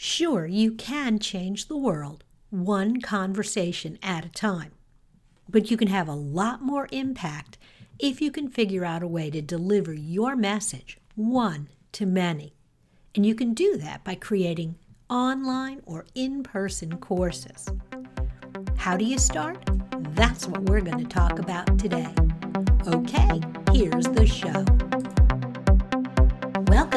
Sure, you can change the world one conversation at a time, but you can have a lot more impact if you can figure out a way to deliver your message one to many. And you can do that by creating online or in person courses. How do you start? That's what we're going to talk about today. Okay, here's the show.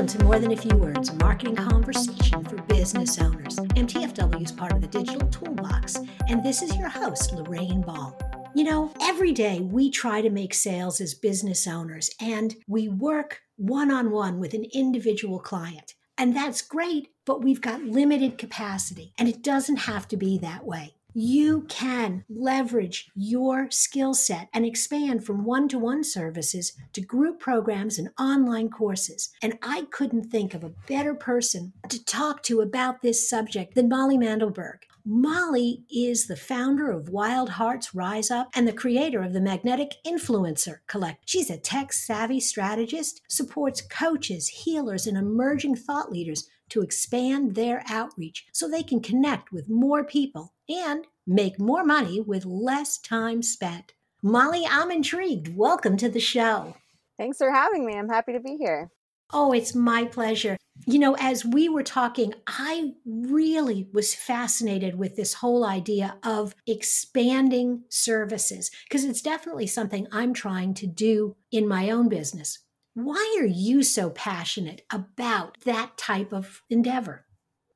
Welcome to More Than a Few Words, a marketing conversation for business owners. MTFW is part of the Digital Toolbox, and this is your host, Lorraine Ball. You know, every day we try to make sales as business owners, and we work one on one with an individual client. And that's great, but we've got limited capacity, and it doesn't have to be that way. You can leverage your skill set and expand from one to one services to group programs and online courses. And I couldn't think of a better person to talk to about this subject than Molly Mandelberg. Molly is the founder of Wild Hearts Rise Up and the creator of the Magnetic Influencer Collect. She's a tech savvy strategist, supports coaches, healers, and emerging thought leaders to expand their outreach so they can connect with more people and make more money with less time spent. Molly, I'm intrigued. Welcome to the show. Thanks for having me. I'm happy to be here. Oh, it's my pleasure. You know, as we were talking, I really was fascinated with this whole idea of expanding services because it's definitely something I'm trying to do in my own business. Why are you so passionate about that type of endeavor?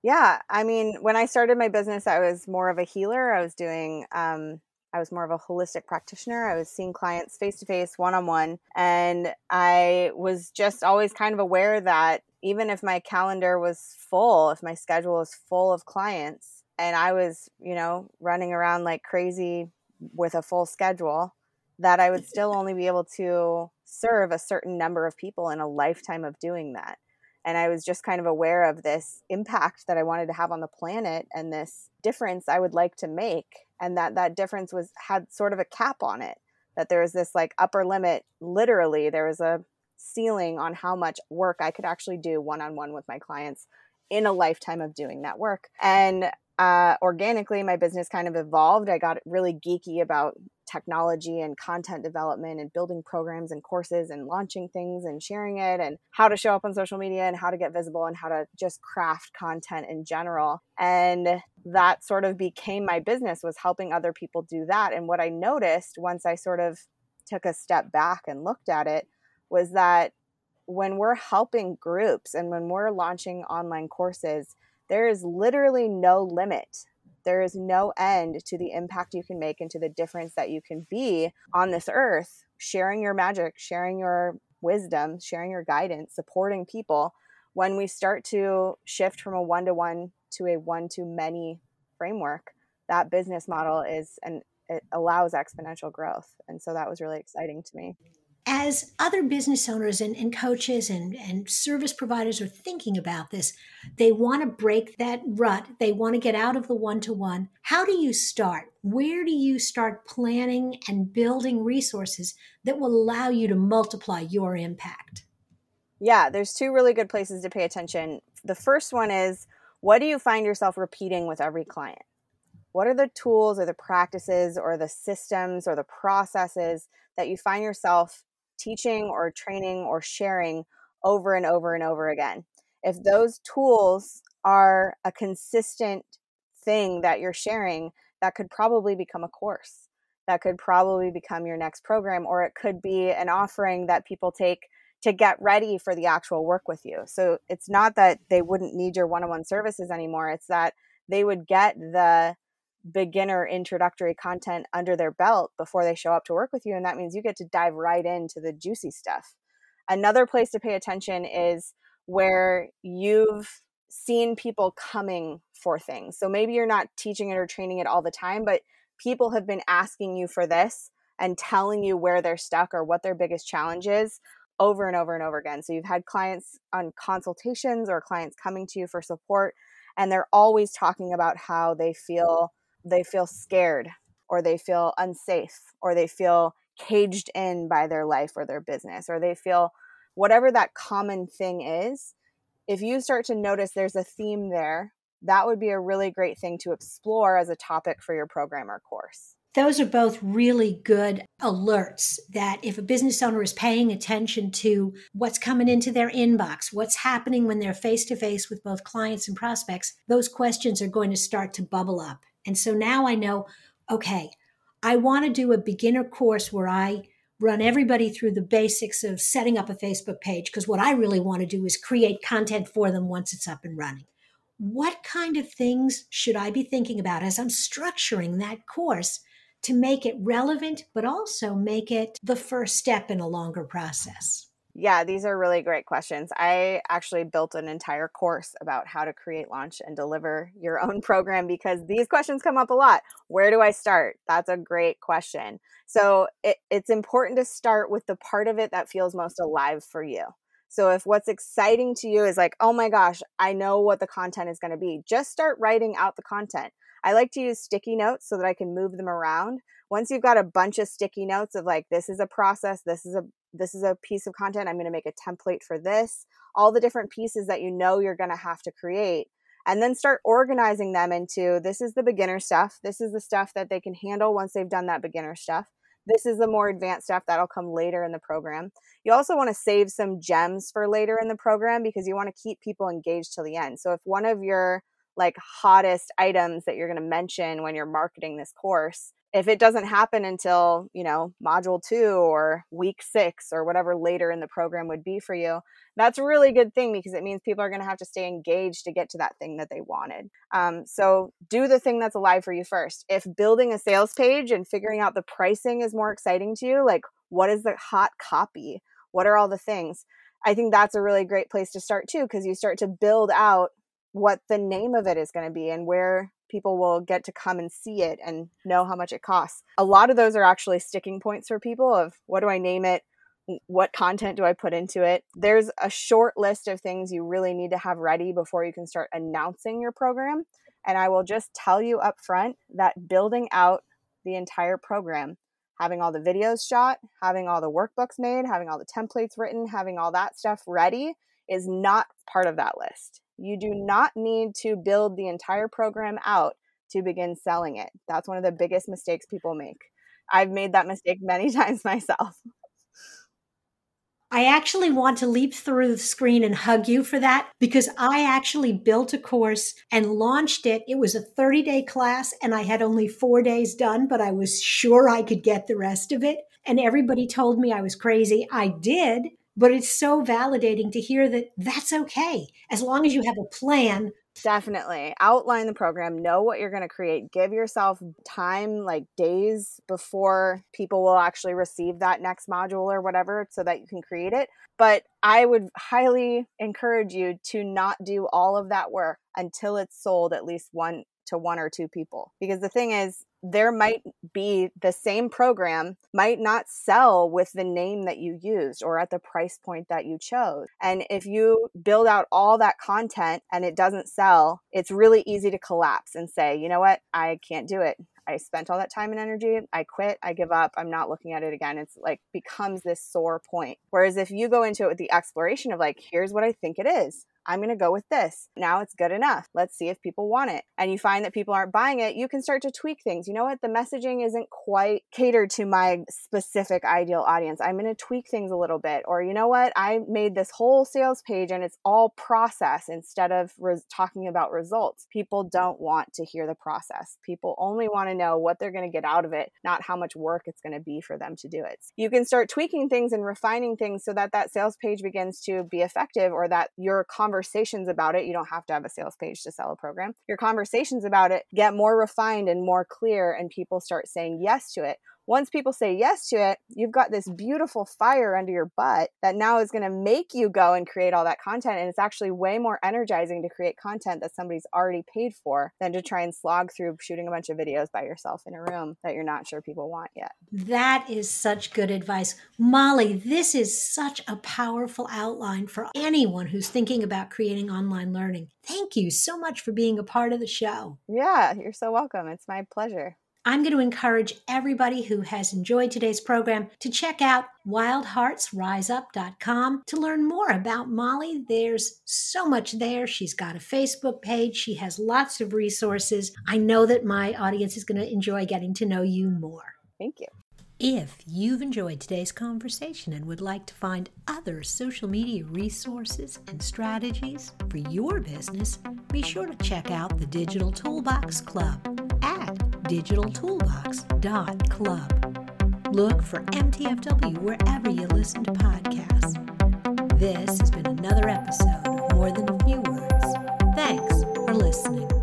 Yeah, I mean, when I started my business, I was more of a healer. I was doing um, I was more of a holistic practitioner. I was seeing clients face to face, one on one. And I was just always kind of aware that even if my calendar was full, if my schedule was full of clients, and I was, you know, running around like crazy with a full schedule, that I would still only be able to serve a certain number of people in a lifetime of doing that and I was just kind of aware of this impact that I wanted to have on the planet and this difference I would like to make and that that difference was had sort of a cap on it that there was this like upper limit literally there was a ceiling on how much work I could actually do one on one with my clients in a lifetime of doing that work. And uh, organically my business kind of evolved. I got really geeky about technology and content development and building programs and courses and launching things and sharing it and how to show up on social media and how to get visible and how to just craft content in general. And that sort of became my business was helping other people do that. And what i noticed once i sort of took a step back and looked at it was that when we're helping groups and when we're launching online courses there is literally no limit there is no end to the impact you can make and to the difference that you can be on this earth, sharing your magic, sharing your wisdom, sharing your guidance, supporting people. When we start to shift from a one to one to a one to many framework, that business model is and it allows exponential growth. And so that was really exciting to me as other business owners and, and coaches and, and service providers are thinking about this, they want to break that rut. They want to get out of the one to one. How do you start? Where do you start planning and building resources that will allow you to multiply your impact? Yeah, there's two really good places to pay attention. The first one is what do you find yourself repeating with every client? What are the tools or the practices or the systems or the processes that you find yourself teaching or training or sharing over and over and over again. If those tools are a consistent thing that you're sharing, that could probably become a course. That could probably become your next program, or it could be an offering that people take to get ready for the actual work with you. So it's not that they wouldn't need your one on one services anymore, it's that they would get the beginner introductory content under their belt before they show up to work with you. And that means you get to dive right into the juicy stuff. Another place to pay attention is where you've seen people coming for things. So maybe you're not teaching it or training it all the time, but people have been asking you for this and telling you where they're stuck or what their biggest challenge is over and over and over again. So you've had clients on consultations or clients coming to you for support, and they're always talking about how they feel they feel scared or they feel unsafe or they feel caged in by their life or their business or they feel whatever that common thing is if you start to notice there's a theme there that would be a really great thing to explore as a topic for your program or course. Those are both really good alerts that if a business owner is paying attention to what's coming into their inbox, what's happening when they're face to face with both clients and prospects, those questions are going to start to bubble up. And so now I know, okay, I want to do a beginner course where I run everybody through the basics of setting up a Facebook page because what I really want to do is create content for them once it's up and running. What kind of things should I be thinking about as I'm structuring that course to make it relevant, but also make it the first step in a longer process? Yeah, these are really great questions. I actually built an entire course about how to create, launch, and deliver your own program because these questions come up a lot. Where do I start? That's a great question. So it, it's important to start with the part of it that feels most alive for you. So if what's exciting to you is like, oh my gosh, I know what the content is going to be, just start writing out the content. I like to use sticky notes so that I can move them around. Once you've got a bunch of sticky notes of like this is a process, this is a this is a piece of content, I'm going to make a template for this, all the different pieces that you know you're going to have to create and then start organizing them into this is the beginner stuff, this is the stuff that they can handle once they've done that beginner stuff. This is the more advanced stuff that'll come later in the program. You also want to save some gems for later in the program because you want to keep people engaged till the end. So if one of your like hottest items that you're going to mention when you're marketing this course if it doesn't happen until you know module two or week six or whatever later in the program would be for you that's a really good thing because it means people are going to have to stay engaged to get to that thing that they wanted. Um, so do the thing that's alive for you first. If building a sales page and figuring out the pricing is more exciting to you like what is the hot copy? What are all the things? I think that's a really great place to start too because you start to build out what the name of it is going to be and where people will get to come and see it and know how much it costs. A lot of those are actually sticking points for people of what do I name it? What content do I put into it? There's a short list of things you really need to have ready before you can start announcing your program. And I will just tell you up front that building out the entire program, having all the videos shot, having all the workbooks made, having all the templates written, having all that stuff ready is not part of that list. You do not need to build the entire program out to begin selling it. That's one of the biggest mistakes people make. I've made that mistake many times myself. I actually want to leap through the screen and hug you for that because I actually built a course and launched it. It was a 30 day class and I had only four days done, but I was sure I could get the rest of it. And everybody told me I was crazy. I did but it's so validating to hear that that's okay as long as you have a plan Definitely. Outline the program, know what you're going to create. Give yourself time, like days before people will actually receive that next module or whatever, so that you can create it. But I would highly encourage you to not do all of that work until it's sold at least one to one or two people. Because the thing is, there might be the same program might not sell with the name that you used or at the price point that you chose. And if you build out all that content and it doesn't sell, it's really easy to collapse and say, you know what, I can't do it. I spent all that time and energy. I quit. I give up. I'm not looking at it again. It's like becomes this sore point. Whereas if you go into it with the exploration of like, here's what I think it is, I'm going to go with this. Now it's good enough. Let's see if people want it. And you find that people aren't buying it, you can start to tweak things. You know what? The messaging isn't quite catered to my specific ideal audience. I'm going to tweak things a little bit. Or you know what? I made this whole sales page and it's all process instead of res- talking about results. People don't want to hear the process. People only want to know what they're going to get out of it, not how much work it's going to be for them to do it. You can start tweaking things and refining things so that that sales page begins to be effective or that your conversation conversations about it, you don't have to have a sales page to sell a program. Your conversations about it get more refined and more clear, and people start saying yes to it once people say yes to it, you've got this beautiful fire under your butt that now is going to make you go and create all that content. And it's actually way more energizing to create content that somebody's already paid for than to try and slog through shooting a bunch of videos by yourself in a room that you're not sure people want yet. That is such good advice. Molly, this is such a powerful outline for anyone who's thinking about creating online learning. Thank you so much for being a part of the show. Yeah, you're so welcome. It's my pleasure. I'm going to encourage everybody who has enjoyed today's program to check out wildheartsriseup.com to learn more about Molly. There's so much there. She's got a Facebook page, she has lots of resources. I know that my audience is going to enjoy getting to know you more. Thank you. If you've enjoyed today's conversation and would like to find other social media resources and strategies for your business, be sure to check out the Digital Toolbox Club digitaltoolbox.club. Look for MTFW wherever you listen to podcasts. This has been another episode of More Than a Few Words. Thanks for listening.